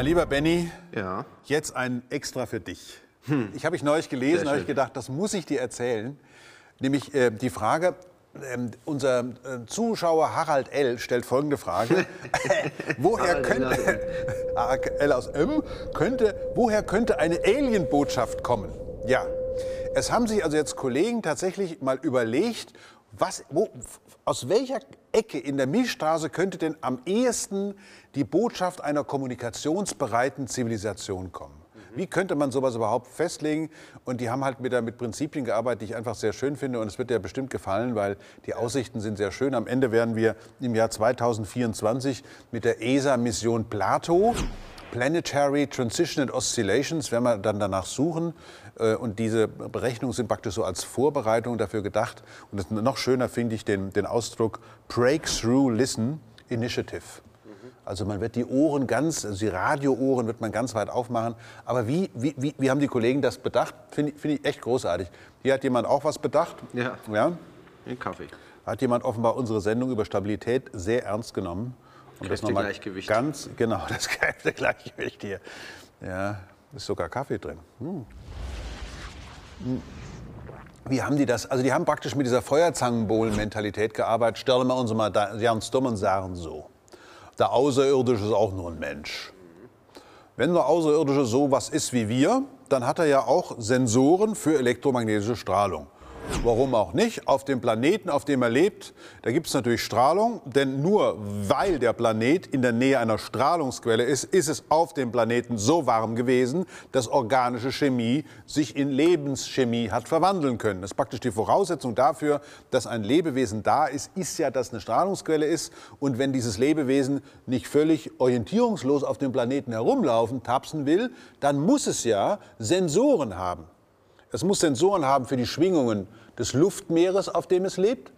Mein lieber Benny, Ja. jetzt ein extra für dich. Ich habe ich neulich gelesen, habe ich gedacht, das muss ich dir erzählen. Nämlich äh, die Frage, ähm, unser äh, Zuschauer Harald L. stellt folgende Frage. woher könnte, L. aus M, könnte, woher könnte eine Alien-Botschaft kommen? Ja, es haben sich also jetzt Kollegen tatsächlich mal überlegt, was, wo, aus welcher Ecke in der Milchstraße könnte denn am ehesten die Botschaft einer kommunikationsbereiten Zivilisation kommen? Wie könnte man sowas überhaupt festlegen? Und die haben halt mit, mit Prinzipien gearbeitet, die ich einfach sehr schön finde. Und es wird dir bestimmt gefallen, weil die Aussichten sind sehr schön. Am Ende werden wir im Jahr 2024 mit der ESA-Mission Plato Planetary Transition and Oscillations, werden wir dann danach suchen. Äh, Und diese Berechnungen sind praktisch so als Vorbereitung dafür gedacht. Und noch schöner finde ich den, den Ausdruck Breakthrough Listen Initiative. Also man wird die Ohren ganz, also die Radioohren wird man ganz weit aufmachen. Aber wie, wie, wie, wie haben die Kollegen das bedacht? Finde ich, finde ich echt großartig. Hier hat jemand auch was bedacht. Ja. ja. Den Kaffee. Hat jemand offenbar unsere Sendung über Stabilität sehr ernst genommen. Und das nochmal Kräftegleichgewicht. Ganz genau, das Kräftegleichgewicht hier. Ja, ist sogar Kaffee drin. Hm. Hm. Wie haben die das? Also die haben praktisch mit dieser Feuerzangenbowlen-Mentalität gearbeitet. Stellen wir uns mal ganz dumm und sagen so. Der Außerirdische ist auch nur ein Mensch. Wenn der Außerirdische so was ist wie wir, dann hat er ja auch Sensoren für elektromagnetische Strahlung. Warum auch nicht? Auf dem Planeten, auf dem er lebt, da gibt es natürlich Strahlung, denn nur weil der Planet in der Nähe einer Strahlungsquelle ist, ist es auf dem Planeten so warm gewesen, dass organische Chemie sich in Lebenschemie hat verwandeln können. Das ist praktisch die Voraussetzung dafür, dass ein Lebewesen da ist, ist ja, dass eine Strahlungsquelle ist. Und wenn dieses Lebewesen nicht völlig orientierungslos auf dem Planeten herumlaufen, tapsen will, dann muss es ja Sensoren haben. Es muss Sensoren haben für die Schwingungen des Luftmeeres, auf dem es lebt.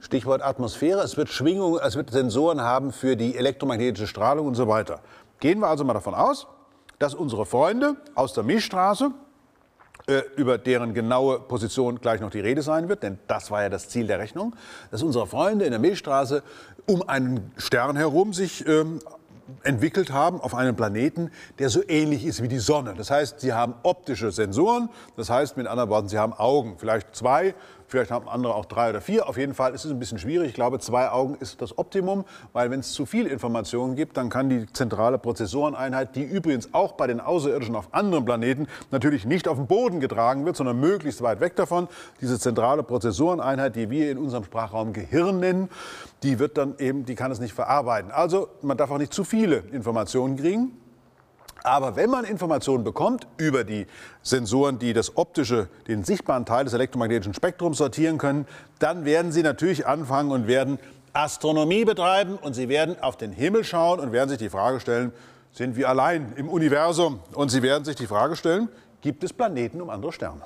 Stichwort Atmosphäre. Es wird Schwingungen, es wird Sensoren haben für die elektromagnetische Strahlung und so weiter. Gehen wir also mal davon aus, dass unsere Freunde aus der Milchstraße, äh, über deren genaue Position gleich noch die Rede sein wird, denn das war ja das Ziel der Rechnung, dass unsere Freunde in der Milchstraße um einen Stern herum sich ähm, entwickelt haben auf einem Planeten, der so ähnlich ist wie die Sonne. Das heißt, sie haben optische Sensoren, das heißt mit anderen Worten, sie haben Augen, vielleicht zwei, vielleicht haben andere auch drei oder vier. Auf jeden Fall ist es ein bisschen schwierig. Ich glaube, zwei Augen ist das Optimum, weil wenn es zu viel Informationen gibt, dann kann die zentrale Prozessoreneinheit, die übrigens auch bei den Außerirdischen auf anderen Planeten natürlich nicht auf den Boden getragen wird, sondern möglichst weit weg davon, diese zentrale Prozessoreneinheit, die wir in unserem Sprachraum Gehirn nennen, die wird dann eben, die kann es nicht verarbeiten. Also man darf auch nicht zu viele Informationen kriegen. Aber wenn man Informationen bekommt über die Sensoren, die das optische, den sichtbaren Teil des elektromagnetischen Spektrums sortieren können, dann werden sie natürlich anfangen und werden Astronomie betreiben und sie werden auf den Himmel schauen und werden sich die Frage stellen, sind wir allein im Universum? Und sie werden sich die Frage stellen, gibt es Planeten um andere Sterne?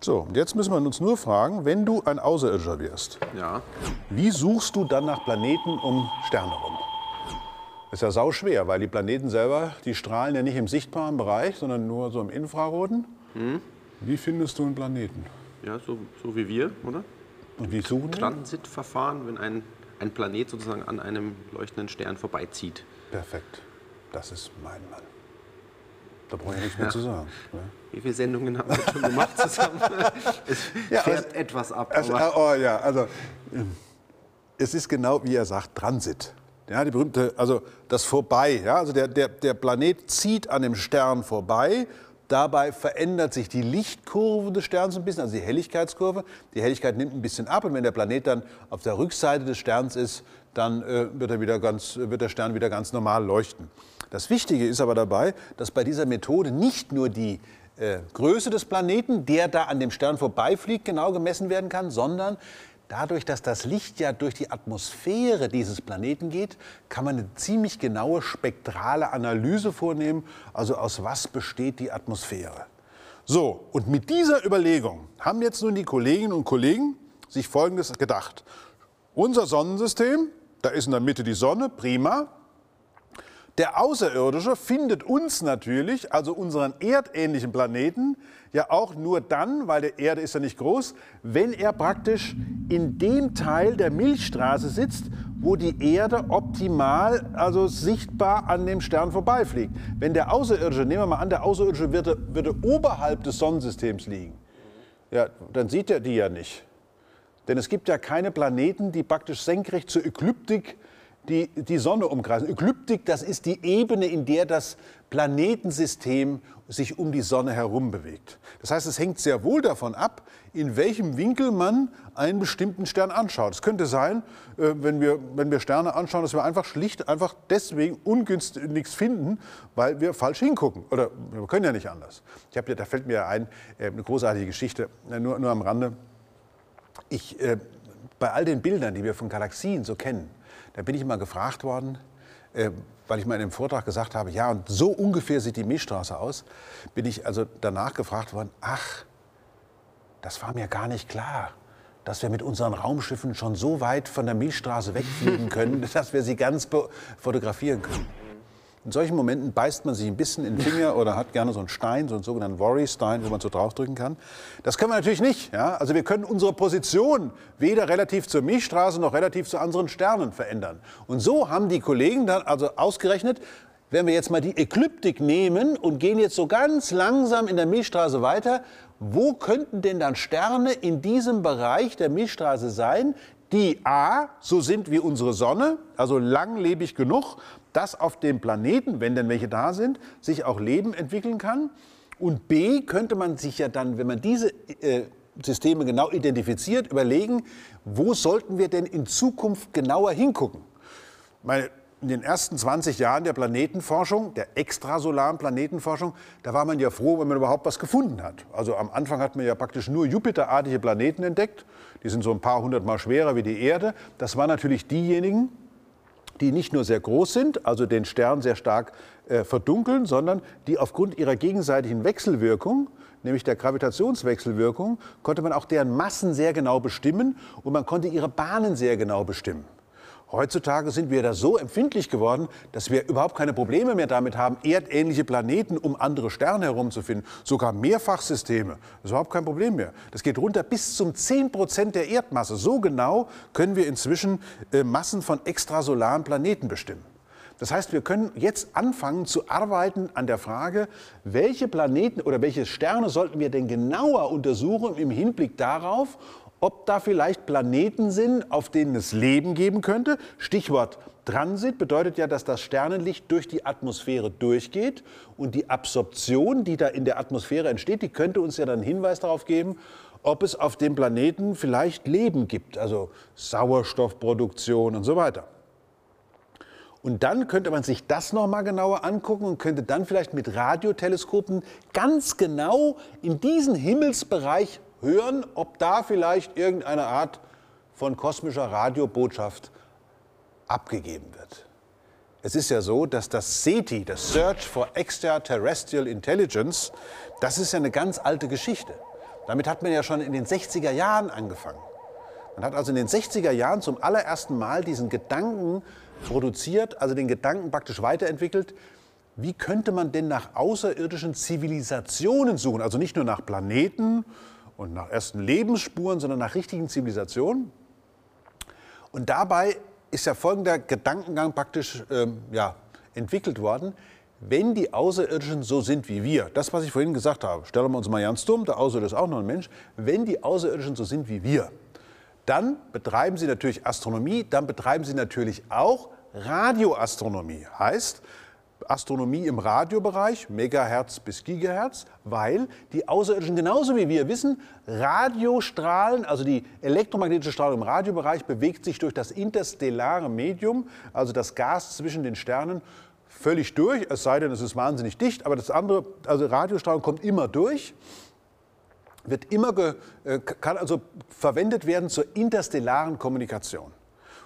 So, und jetzt müssen wir uns nur fragen, wenn du ein Außerirdischer wirst, Ja. wie suchst du dann nach Planeten um Sterne rum? Ist ja sau schwer, weil die Planeten selber, die strahlen ja nicht im sichtbaren Bereich, sondern nur so im infraroten. Wie findest du einen Planeten? Ja, so, so wie wir, oder? Und wie suchen wir? Transitverfahren, wenn ein, ein Planet sozusagen an einem leuchtenden Stern vorbeizieht. Perfekt. Das ist mein Mann. Da brauche ich nichts mehr Ja. zu sagen. ne? Wie viele Sendungen haben wir schon gemacht zusammen? es Ja, färbt also- etwas ab. Also, oh ja, also es ist genau wie er sagt, Transit. Ja, die berühmte, also das Vorbei. Ja, also der, der, der Planet zieht an dem Stern vorbei. Dabei verändert sich die Lichtkurve des Sterns ein bisschen, also die Helligkeitskurve. Die Helligkeit nimmt ein bisschen ab und wenn der Planet dann auf der Rückseite des Sterns ist, dann äh, wird, er wieder ganz, wird der Stern wieder ganz normal leuchten. Das Wichtige ist aber dabei, dass bei dieser Methode nicht nur die äh, Größe des Planeten, der da an dem Stern vorbeifliegt, genau gemessen werden kann, sondern dadurch, dass das Licht ja durch die Atmosphäre dieses Planeten geht, kann man eine ziemlich genaue spektrale Analyse vornehmen, also aus was besteht die Atmosphäre. So, und mit dieser Überlegung haben jetzt nun die Kolleginnen und Kollegen sich Folgendes gedacht. Unser Sonnensystem, da ist in der Mitte die Sonne, prima. Der Außerirdische findet uns natürlich, also unseren erdähnlichen Planeten, ja auch nur dann, weil der Erde ist ja nicht groß, wenn er praktisch in dem Teil der Milchstraße sitzt, wo die Erde optimal, also sichtbar an dem Stern vorbeifliegt. Wenn der Außerirdische, nehmen wir mal an, der Außerirdische würde, würde oberhalb des Sonnensystems liegen, ja, dann sieht er die ja nicht. Denn es gibt ja keine Planeten, die praktisch senkrecht zur Ekliptik die, die Sonne umkreisen. Ekliptik, das ist die Ebene, in der das Planetensystem sich um die Sonne herum bewegt. Das heißt, es hängt sehr wohl davon ab, in welchem Winkel man einen bestimmten Stern anschaut. Es könnte sein, äh, wenn wir, wenn wir Sterne anschauen, dass wir einfach schlicht einfach deswegen ungünstig nichts finden, weil wir falsch hingucken. Oder wir können ja nicht anders. Ich habe da fällt mir ein, äh, eine großartige Geschichte, äh, nur, nur am Rande. Ich, bei all den Bildern, die wir von Galaxien so kennen, da bin ich immer gefragt worden, äh, weil ich mal in einem Vortrag gesagt habe, ja, und so ungefähr sieht die Milchstraße aus, bin ich also danach gefragt worden, ach, das war mir gar nicht klar, dass wir mit unseren Raumschiffen schon so weit von der Milchstraße wegfliegen können, dass wir sie ganz fotografieren können. In solchen Momenten beißt man sich ein bisschen in den Finger oder hat gerne so einen Stein, so einen sogenannten Worry-Stein, wo man so draufdrücken kann. Das können wir natürlich nicht. Ja? Also wir können unsere Position weder relativ zur Milchstraße noch relativ zu anderen Sternen verändern. Und so haben die Kollegen dann also ausgerechnet, wenn wir jetzt mal die Ekliptik nehmen und gehen jetzt so ganz langsam in der Milchstraße weiter, wo könnten denn dann Sterne in diesem Bereich der Milchstraße sein, die A, so sind wie unsere Sonne, also langlebig genug, dass auf dem Planeten, wenn denn welche da sind, sich auch Leben entwickeln kann. Und B, könnte man sich ja dann, wenn man diese äh, Systeme genau identifiziert, überlegen, wo sollten wir denn in Zukunft genauer hingucken? Meine, in den ersten 20 Jahren der Planetenforschung, der extrasolaren Planetenforschung, da war man ja froh, wenn man überhaupt was gefunden hat. Also am Anfang hat man ja praktisch nur Jupiterartige Planeten entdeckt. Die sind so ein paar hundert Mal schwerer wie die Erde. Das waren natürlich diejenigen, die nicht nur sehr groß sind, also den Stern sehr stark äh, verdunkeln, sondern die aufgrund ihrer gegenseitigen Wechselwirkung, nämlich der Gravitationswechselwirkung, konnte man auch deren Massen sehr genau bestimmen und man konnte ihre Bahnen sehr genau bestimmen. Heutzutage sind wir da so empfindlich geworden, dass wir überhaupt keine Probleme mehr damit haben, erdähnliche Planeten um andere Sterne herumzufinden. Sogar Mehrfachsysteme. Das ist überhaupt kein Problem mehr. Das geht runter bis zum 10 Prozent der Erdmasse. So genau können wir inzwischen äh, Massen von extrasolaren Planeten bestimmen. Das heißt, wir können jetzt anfangen zu arbeiten an der Frage, welche Planeten oder welche Sterne sollten wir denn genauer untersuchen im Hinblick darauf, ob da vielleicht Planeten sind, auf denen es Leben geben könnte. Stichwort Transit bedeutet ja, dass das Sternenlicht durch die Atmosphäre durchgeht und die Absorption, die da in der Atmosphäre entsteht, die könnte uns ja dann einen Hinweis darauf geben, ob es auf dem Planeten vielleicht Leben gibt, also Sauerstoffproduktion und so weiter. Und dann könnte man sich das noch mal genauer angucken und könnte dann vielleicht mit Radioteleskopen ganz genau in diesen Himmelsbereich hören, ob da vielleicht irgendeine Art von kosmischer Radiobotschaft abgegeben wird. Es ist ja so, dass das SETI, das Search for Extraterrestrial Intelligence, das ist ja eine ganz alte Geschichte. Damit hat man ja schon in den 60er Jahren angefangen. Man hat also in den 60er Jahren zum allerersten Mal diesen Gedanken produziert, also den Gedanken praktisch weiterentwickelt, wie könnte man denn nach außerirdischen Zivilisationen suchen? Also nicht nur nach Planeten und nach ersten Lebensspuren, sondern nach richtigen Zivilisationen. Und dabei ist ja folgender Gedankengang praktisch ähm, ja, entwickelt worden. Wenn die Außerirdischen so sind wie wir, das, was ich vorhin gesagt habe, stellen wir uns mal ganz dumm, der Außerirdische ist auch noch ein Mensch, wenn die Außerirdischen so sind wie wir, dann betreiben sie natürlich Astronomie, dann betreiben sie natürlich auch Radioastronomie. Heißt, Astronomie im Radiobereich, Megahertz bis Gigahertz, weil die Außerirdischen genauso wie wir wissen, Radiostrahlen, also die elektromagnetische Strahlung im Radiobereich, bewegt sich durch das interstellare Medium, also das Gas zwischen den Sternen, völlig durch, es sei denn, es ist wahnsinnig dicht, aber das andere, also Radiostrahlung kommt immer durch wird immer äh, kann also verwendet werden zur interstellaren Kommunikation.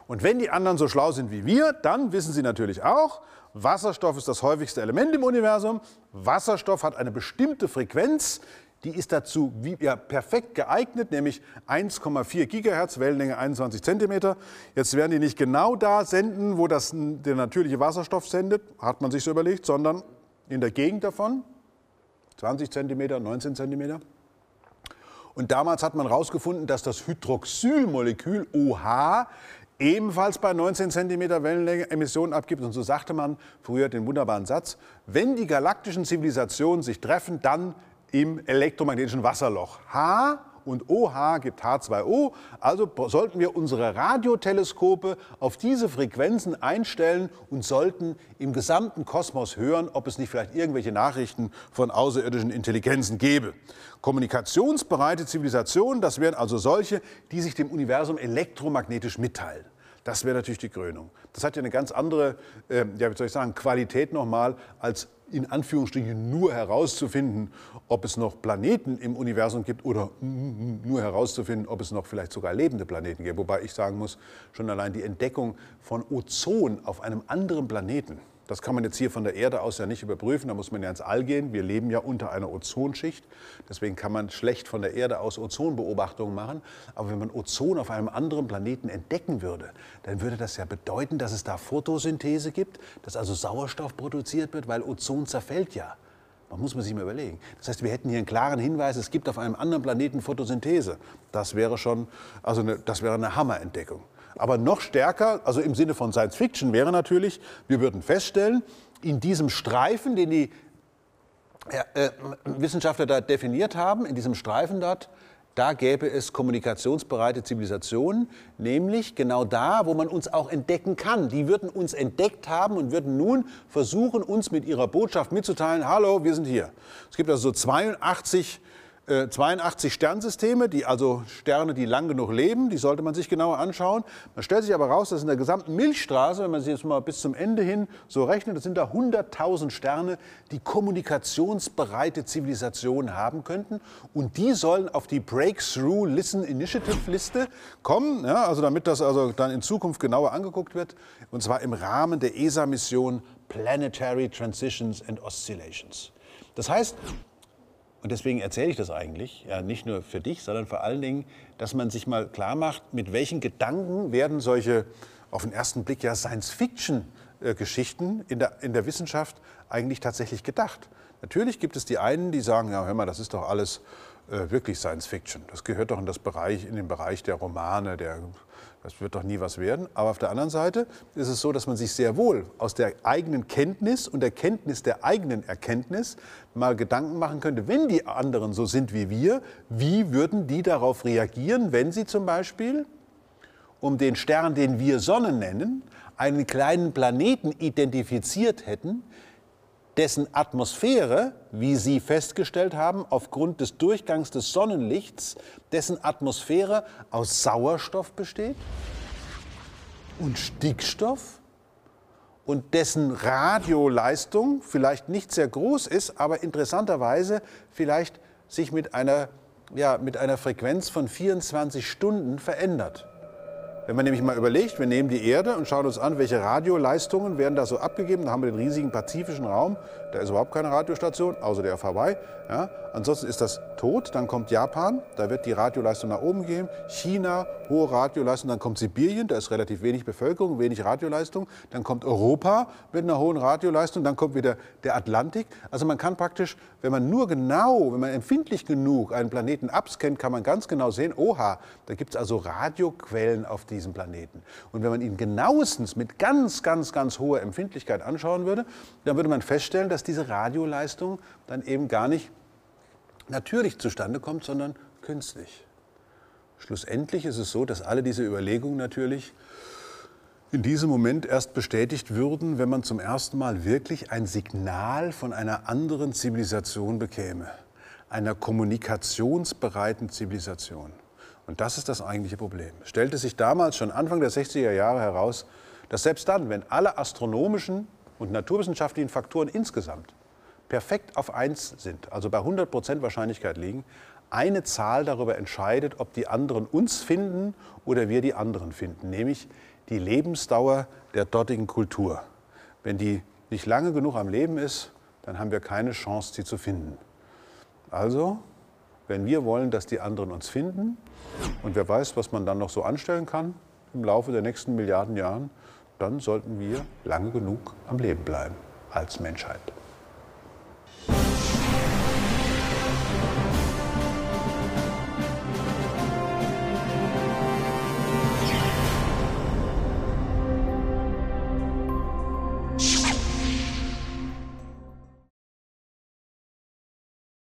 Und wenn die anderen so schlau sind wie wir, dann wissen sie natürlich auch, Wasserstoff ist das häufigste Element im Universum. Wasserstoff hat eine bestimmte Frequenz, die ist dazu wie, ja, perfekt geeignet, nämlich 1,4 Gigahertz, Wellenlänge 21 Zentimeter. Jetzt werden die nicht genau da senden, wo das, der natürliche Wasserstoff sendet, hat man sich so überlegt, sondern in der Gegend davon, 20 Zentimeter, 19 Zentimeter. Und damals hat man herausgefunden, dass das Hydroxylmolekül OH ebenfalls bei 19 cm Wellenlänge Emissionen abgibt. Und so sagte man früher den wunderbaren Satz, wenn die galaktischen Zivilisationen sich treffen, dann im elektromagnetischen Wasserloch. H und OH gibt H2O. Also sollten wir unsere Radioteleskope auf diese Frequenzen einstellen und sollten im gesamten Kosmos hören, ob es nicht vielleicht irgendwelche Nachrichten von außerirdischen Intelligenzen gäbe. Kommunikationsbereite Zivilisationen, das wären also solche, die sich dem Universum elektromagnetisch mitteilen. Das wäre natürlich die Krönung. Das hat ja eine ganz andere, äh, ja, wie soll ich sagen, Qualität nochmal, als in Anführungsstrichen nur herauszufinden, ob es noch Planeten im Universum gibt oder nur herauszufinden, ob es noch vielleicht sogar lebende Planeten gibt. Wobei ich sagen muss, schon allein die Entdeckung von Ozon auf einem anderen Planeten, das kann man jetzt hier von der Erde aus ja nicht überprüfen, da muss man ja ins All gehen. Wir leben ja unter einer Ozonschicht, deswegen kann man schlecht von der Erde aus Ozonbeobachtungen machen. Aber wenn man Ozon auf einem anderen Planeten entdecken würde, dann würde das ja bedeuten, dass es da Photosynthese gibt, dass also Sauerstoff produziert wird, weil Ozon zerfällt ja. Man muss man sich mal überlegen. Das heißt, wir hätten hier einen klaren Hinweis, es gibt auf einem anderen Planeten Photosynthese. Das wäre schon, also eine, das wäre eine Hammerentdeckung. Aber noch stärker, also im Sinne von Science Fiction, wäre natürlich, wir würden feststellen, in diesem Streifen, den die äh, Wissenschaftler da definiert haben, in diesem Streifen dort, da gäbe es kommunikationsbereite Zivilisationen, nämlich genau da, wo man uns auch entdecken kann. Die würden uns entdeckt haben und würden nun versuchen, uns mit ihrer Botschaft mitzuteilen, hallo, wir sind hier. Es gibt also so 82 82 äh, Sternsysteme, die also Sterne, die lang genug leben, die sollte man sich genauer anschauen. Man stellt sich aber raus, dass in der gesamten Milchstraße, wenn man sie jetzt mal bis zum Ende hin so rechnet, das sind da 100.000 Sterne, die kommunikationsbereite Zivilisationen haben könnten. Und die sollen auf die Breakthrough Listen Initiative Liste kommen, ja, also damit das also dann in Zukunft genauer angeguckt wird. Und zwar im Rahmen der ESA-Mission Planetary Transitions and Oscillations. Das heißt, und deswegen erzähle ich das eigentlich, ja, nicht nur für dich, sondern vor allen Dingen, dass man sich mal klar macht, mit welchen Gedanken werden solche auf den ersten Blick ja Science-Fiction-Geschichten in der, in der Wissenschaft eigentlich tatsächlich gedacht. Natürlich gibt es die einen, die sagen, ja, hör mal, das ist doch alles äh, wirklich Science Fiction. Das gehört doch in, das Bereich, in den Bereich der Romane, der das wird doch nie was werden. Aber auf der anderen Seite ist es so, dass man sich sehr wohl aus der eigenen Kenntnis und der Kenntnis der eigenen Erkenntnis mal Gedanken machen könnte, wenn die anderen so sind wie wir, wie würden die darauf reagieren, wenn sie zum Beispiel um den Stern, den wir Sonne nennen, einen kleinen Planeten identifiziert hätten, dessen Atmosphäre, wie Sie festgestellt haben, aufgrund des Durchgangs des Sonnenlichts, dessen Atmosphäre aus Sauerstoff besteht und Stickstoff und dessen Radioleistung vielleicht nicht sehr groß ist, aber interessanterweise vielleicht sich mit einer, ja, mit einer Frequenz von 24 Stunden verändert. Wenn man nämlich mal überlegt, wir nehmen die Erde und schauen uns an, welche Radioleistungen werden da so abgegeben, dann haben wir den riesigen pazifischen Raum, da ist überhaupt keine Radiostation, außer der Hawaii. Ja. Ansonsten ist das tot, dann kommt Japan, da wird die Radioleistung nach oben gehen. China, hohe Radioleistung, dann kommt Sibirien, da ist relativ wenig Bevölkerung, wenig Radioleistung. Dann kommt Europa mit einer hohen Radioleistung, dann kommt wieder der Atlantik. Also man kann praktisch, wenn man nur genau, wenn man empfindlich genug einen Planeten abscannt, kann man ganz genau sehen, oha, da gibt es also Radioquellen auf diesem Planeten. Und wenn man ihn genauestens mit ganz, ganz, ganz hoher Empfindlichkeit anschauen würde, dann würde man feststellen, dass diese Radioleistung dann eben gar nicht natürlich zustande kommt, sondern künstlich. Schlussendlich ist es so, dass alle diese Überlegungen natürlich in diesem Moment erst bestätigt würden, wenn man zum ersten Mal wirklich ein Signal von einer anderen Zivilisation bekäme, einer kommunikationsbereiten Zivilisation. Und das ist das eigentliche Problem. Es stellte sich damals schon Anfang der 60er Jahre heraus, dass selbst dann, wenn alle astronomischen und naturwissenschaftlichen Faktoren insgesamt perfekt auf 1 sind, also bei 100 Prozent Wahrscheinlichkeit liegen, eine Zahl darüber entscheidet, ob die anderen uns finden oder wir die anderen finden, nämlich die Lebensdauer der dortigen Kultur. Wenn die nicht lange genug am Leben ist, dann haben wir keine Chance, sie zu finden. Also, wenn wir wollen, dass die anderen uns finden, und wer weiß, was man dann noch so anstellen kann im Laufe der nächsten Milliarden Jahren, dann sollten wir lange genug am Leben bleiben als Menschheit.